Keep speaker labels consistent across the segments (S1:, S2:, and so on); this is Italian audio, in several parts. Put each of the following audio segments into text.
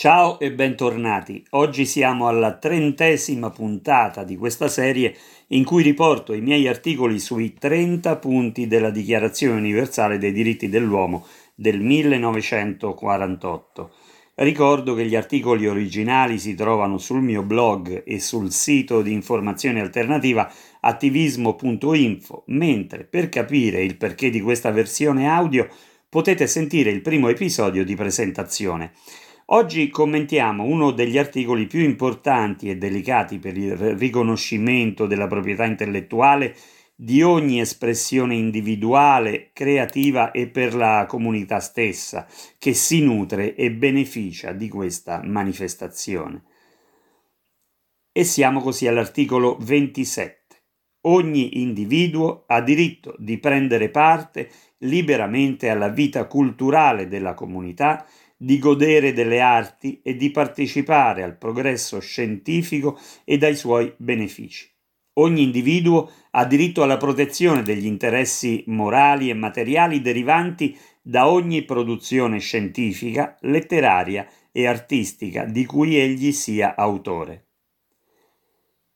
S1: Ciao e bentornati. Oggi siamo alla trentesima puntata di questa serie in cui riporto i miei articoli sui 30 punti della Dichiarazione universale dei diritti dell'uomo del 1948. Ricordo che gli articoli originali si trovano sul mio blog e sul sito di informazione alternativa attivismo.info, mentre per capire il perché di questa versione audio potete sentire il primo episodio di presentazione. Oggi commentiamo uno degli articoli più importanti e delicati per il riconoscimento della proprietà intellettuale di ogni espressione individuale, creativa e per la comunità stessa, che si nutre e beneficia di questa manifestazione. E siamo così all'articolo 27. Ogni individuo ha diritto di prendere parte liberamente alla vita culturale della comunità di godere delle arti e di partecipare al progresso scientifico e dai suoi benefici. Ogni individuo ha diritto alla protezione degli interessi morali e materiali derivanti da ogni produzione scientifica, letteraria e artistica di cui egli sia autore.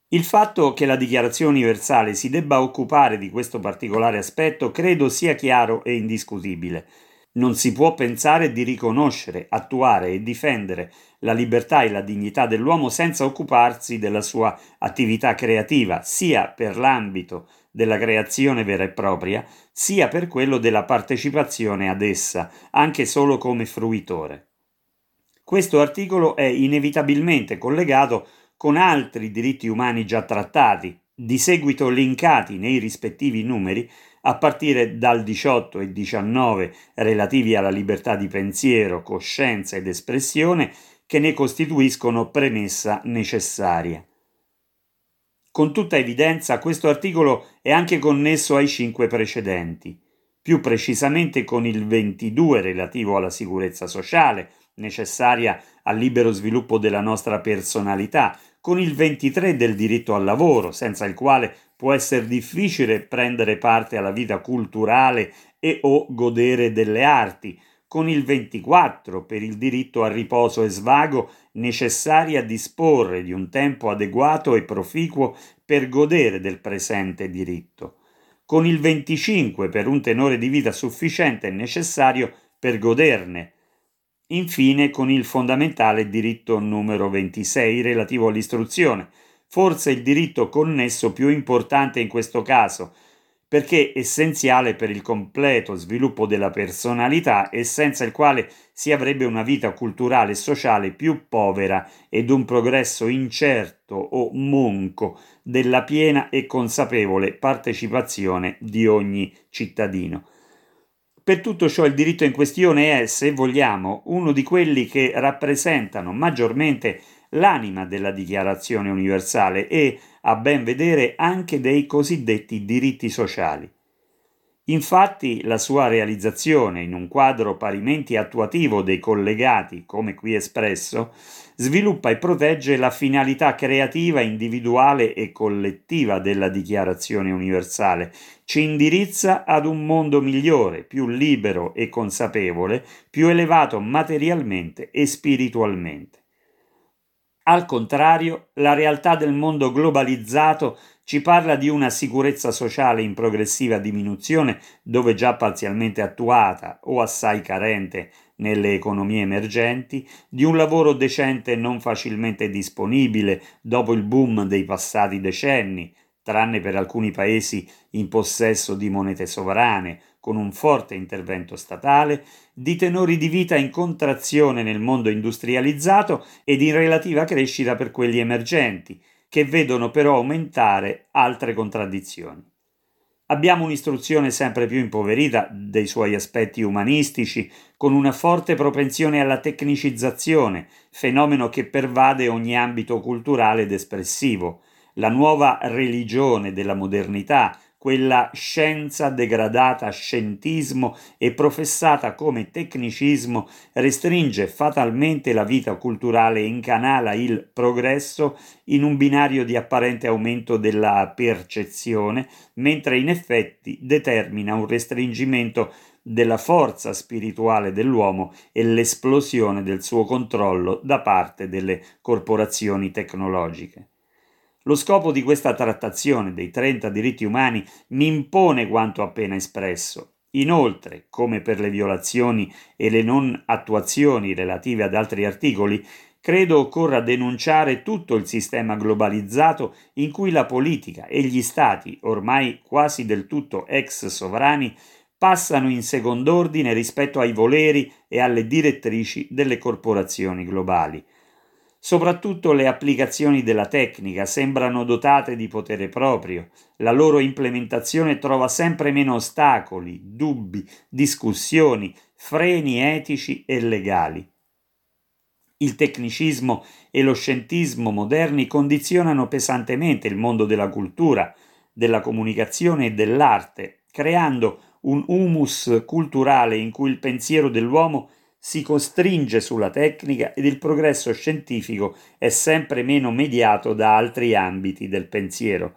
S1: Il fatto che la Dichiarazione universale si debba occupare di questo particolare aspetto credo sia chiaro e indiscutibile. Non si può pensare di riconoscere, attuare e difendere la libertà e la dignità dell'uomo senza occuparsi della sua attività creativa, sia per l'ambito della creazione vera e propria, sia per quello della partecipazione ad essa, anche solo come fruitore. Questo articolo è inevitabilmente collegato con altri diritti umani già trattati, di seguito linkati nei rispettivi numeri, a partire dal 18 e 19 relativi alla libertà di pensiero, coscienza ed espressione, che ne costituiscono premessa necessaria. Con tutta evidenza questo articolo è anche connesso ai cinque precedenti, più precisamente con il 22 relativo alla sicurezza sociale, necessaria al libero sviluppo della nostra personalità, con il 23 del diritto al lavoro, senza il quale può essere difficile prendere parte alla vita culturale e o godere delle arti, con il 24 per il diritto al riposo e svago necessari a disporre di un tempo adeguato e proficuo per godere del presente diritto, con il 25 per un tenore di vita sufficiente e necessario per goderne, infine con il fondamentale diritto numero 26 relativo all'istruzione, forse il diritto connesso più importante in questo caso, perché essenziale per il completo sviluppo della personalità e senza il quale si avrebbe una vita culturale e sociale più povera ed un progresso incerto o monco della piena e consapevole partecipazione di ogni cittadino. Per tutto ciò il diritto in questione è, se vogliamo, uno di quelli che rappresentano maggiormente l'anima della Dichiarazione universale e, a ben vedere, anche dei cosiddetti diritti sociali. Infatti la sua realizzazione in un quadro parimenti attuativo dei collegati, come qui espresso, sviluppa e protegge la finalità creativa individuale e collettiva della Dichiarazione universale, ci indirizza ad un mondo migliore, più libero e consapevole, più elevato materialmente e spiritualmente. Al contrario, la realtà del mondo globalizzato ci parla di una sicurezza sociale in progressiva diminuzione, dove già parzialmente attuata o assai carente nelle economie emergenti, di un lavoro decente non facilmente disponibile dopo il boom dei passati decenni, tranne per alcuni paesi in possesso di monete sovrane, con un forte intervento statale, di tenori di vita in contrazione nel mondo industrializzato ed in relativa crescita per quelli emergenti, che vedono però aumentare altre contraddizioni. Abbiamo un'istruzione sempre più impoverita dei suoi aspetti umanistici, con una forte propensione alla tecnicizzazione, fenomeno che pervade ogni ambito culturale ed espressivo, la nuova religione della modernità, quella scienza degradata a scientismo e professata come tecnicismo, restringe fatalmente la vita culturale e incanala il progresso in un binario di apparente aumento della percezione, mentre in effetti determina un restringimento della forza spirituale dell'uomo e l'esplosione del suo controllo da parte delle corporazioni tecnologiche. Lo scopo di questa trattazione dei 30 diritti umani mi impone quanto appena espresso. Inoltre, come per le violazioni e le non attuazioni relative ad altri articoli, credo occorra denunciare tutto il sistema globalizzato in cui la politica e gli stati, ormai quasi del tutto ex sovrani, passano in second'ordine rispetto ai voleri e alle direttrici delle corporazioni globali. Soprattutto le applicazioni della tecnica sembrano dotate di potere proprio, la loro implementazione trova sempre meno ostacoli, dubbi, discussioni, freni etici e legali. Il tecnicismo e lo scientismo moderni condizionano pesantemente il mondo della cultura, della comunicazione e dell'arte, creando un humus culturale in cui il pensiero dell'uomo si costringe sulla tecnica ed il progresso scientifico è sempre meno mediato da altri ambiti del pensiero.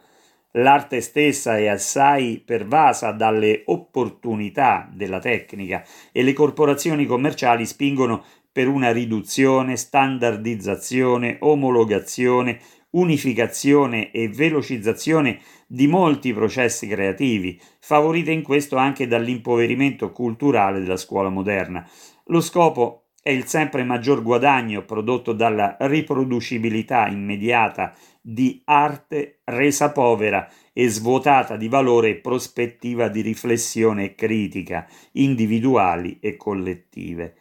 S1: L'arte stessa è assai pervasa dalle opportunità della tecnica e le corporazioni commerciali spingono per una riduzione, standardizzazione, omologazione, unificazione e velocizzazione di molti processi creativi, favorite in questo anche dall'impoverimento culturale della scuola moderna. Lo scopo è il sempre maggior guadagno prodotto dalla riproducibilità immediata di arte resa povera e svuotata di valore e prospettiva di riflessione e critica, individuali e collettive.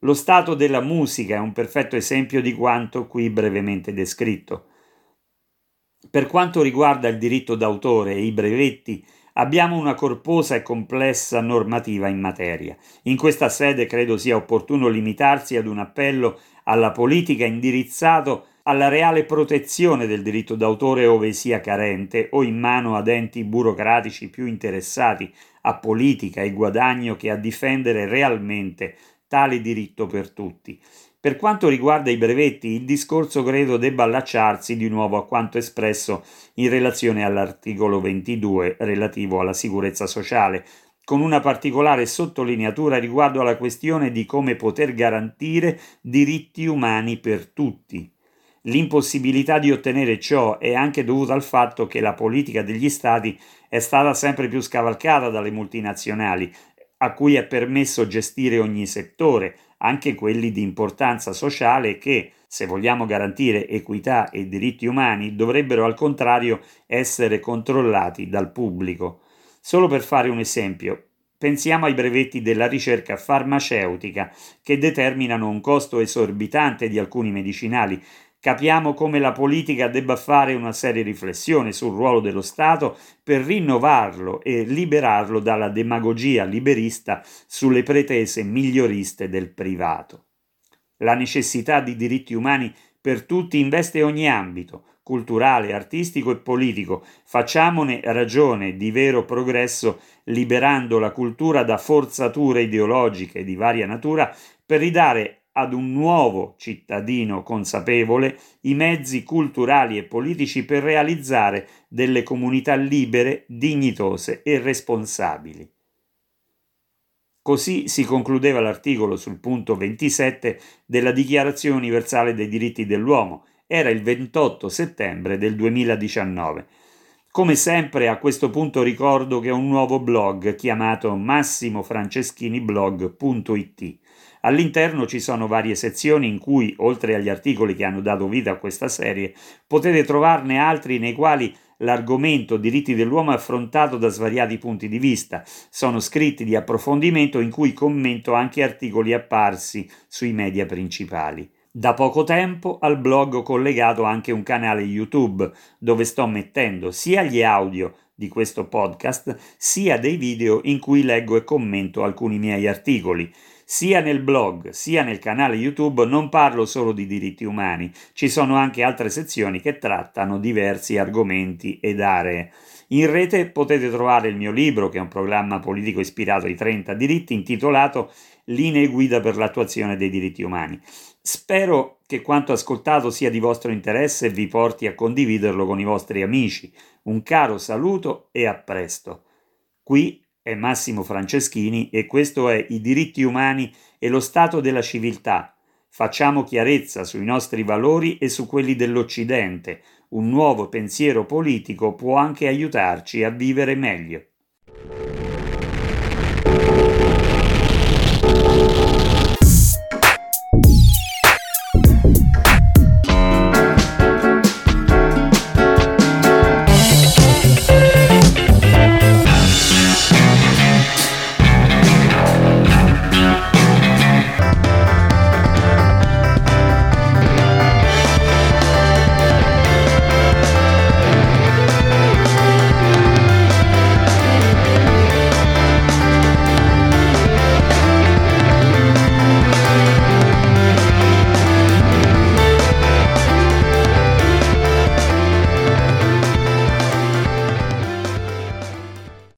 S1: Lo stato della musica è un perfetto esempio di quanto qui brevemente descritto. Per quanto riguarda il diritto d'autore e i brevetti, abbiamo una corposa e complessa normativa in materia. In questa sede credo sia opportuno limitarsi ad un appello alla politica indirizzato alla reale protezione del diritto d'autore ove sia carente o in mano ad enti burocratici più interessati a politica e guadagno che a difendere realmente tale diritto per tutti. Per quanto riguarda i brevetti, il discorso credo debba allacciarsi di nuovo a quanto espresso in relazione all'articolo 22 relativo alla sicurezza sociale, con una particolare sottolineatura riguardo alla questione di come poter garantire diritti umani per tutti. L'impossibilità di ottenere ciò è anche dovuta al fatto che la politica degli Stati è stata sempre più scavalcata dalle multinazionali, a cui è permesso gestire ogni settore, anche quelli di importanza sociale che, se vogliamo garantire equità e diritti umani, dovrebbero al contrario essere controllati dal pubblico. Solo per fare un esempio, pensiamo ai brevetti della ricerca farmaceutica che determinano un costo esorbitante di alcuni medicinali capiamo come la politica debba fare una seria riflessione sul ruolo dello Stato per rinnovarlo e liberarlo dalla demagogia liberista sulle pretese miglioriste del privato. La necessità di diritti umani per tutti investe ogni ambito, culturale, artistico e politico. Facciamone ragione di vero progresso liberando la cultura da forzature ideologiche di varia natura per ridare ad un nuovo cittadino consapevole i mezzi culturali e politici per realizzare delle comunità libere, dignitose e responsabili. Così si concludeva l'articolo sul punto 27 della Dichiarazione universale dei diritti dell'uomo. Era il 28 settembre del 2019. Come sempre a questo punto ricordo che ho un nuovo blog chiamato massimofranceschiniblog.it All'interno ci sono varie sezioni in cui, oltre agli articoli che hanno dato vita a questa serie, potete trovarne altri nei quali l'argomento diritti dell'uomo è affrontato da svariati punti di vista. Sono scritti di approfondimento in cui commento anche articoli apparsi sui media principali. Da poco tempo al blog ho collegato anche un canale YouTube dove sto mettendo sia gli audio di questo podcast sia dei video in cui leggo e commento alcuni miei articoli. Sia nel blog sia nel canale YouTube non parlo solo di diritti umani, ci sono anche altre sezioni che trattano diversi argomenti ed aree. In rete potete trovare il mio libro, che è un programma politico ispirato ai 30 diritti, intitolato Linee guida per l'attuazione dei diritti umani. Spero che quanto ascoltato sia di vostro interesse e vi porti a condividerlo con i vostri amici. Un caro saluto e a presto. Qui è Massimo Franceschini e questo è I diritti umani e lo stato della civiltà. Facciamo chiarezza sui nostri valori e su quelli dell'Occidente. Un nuovo pensiero politico può anche aiutarci a vivere meglio.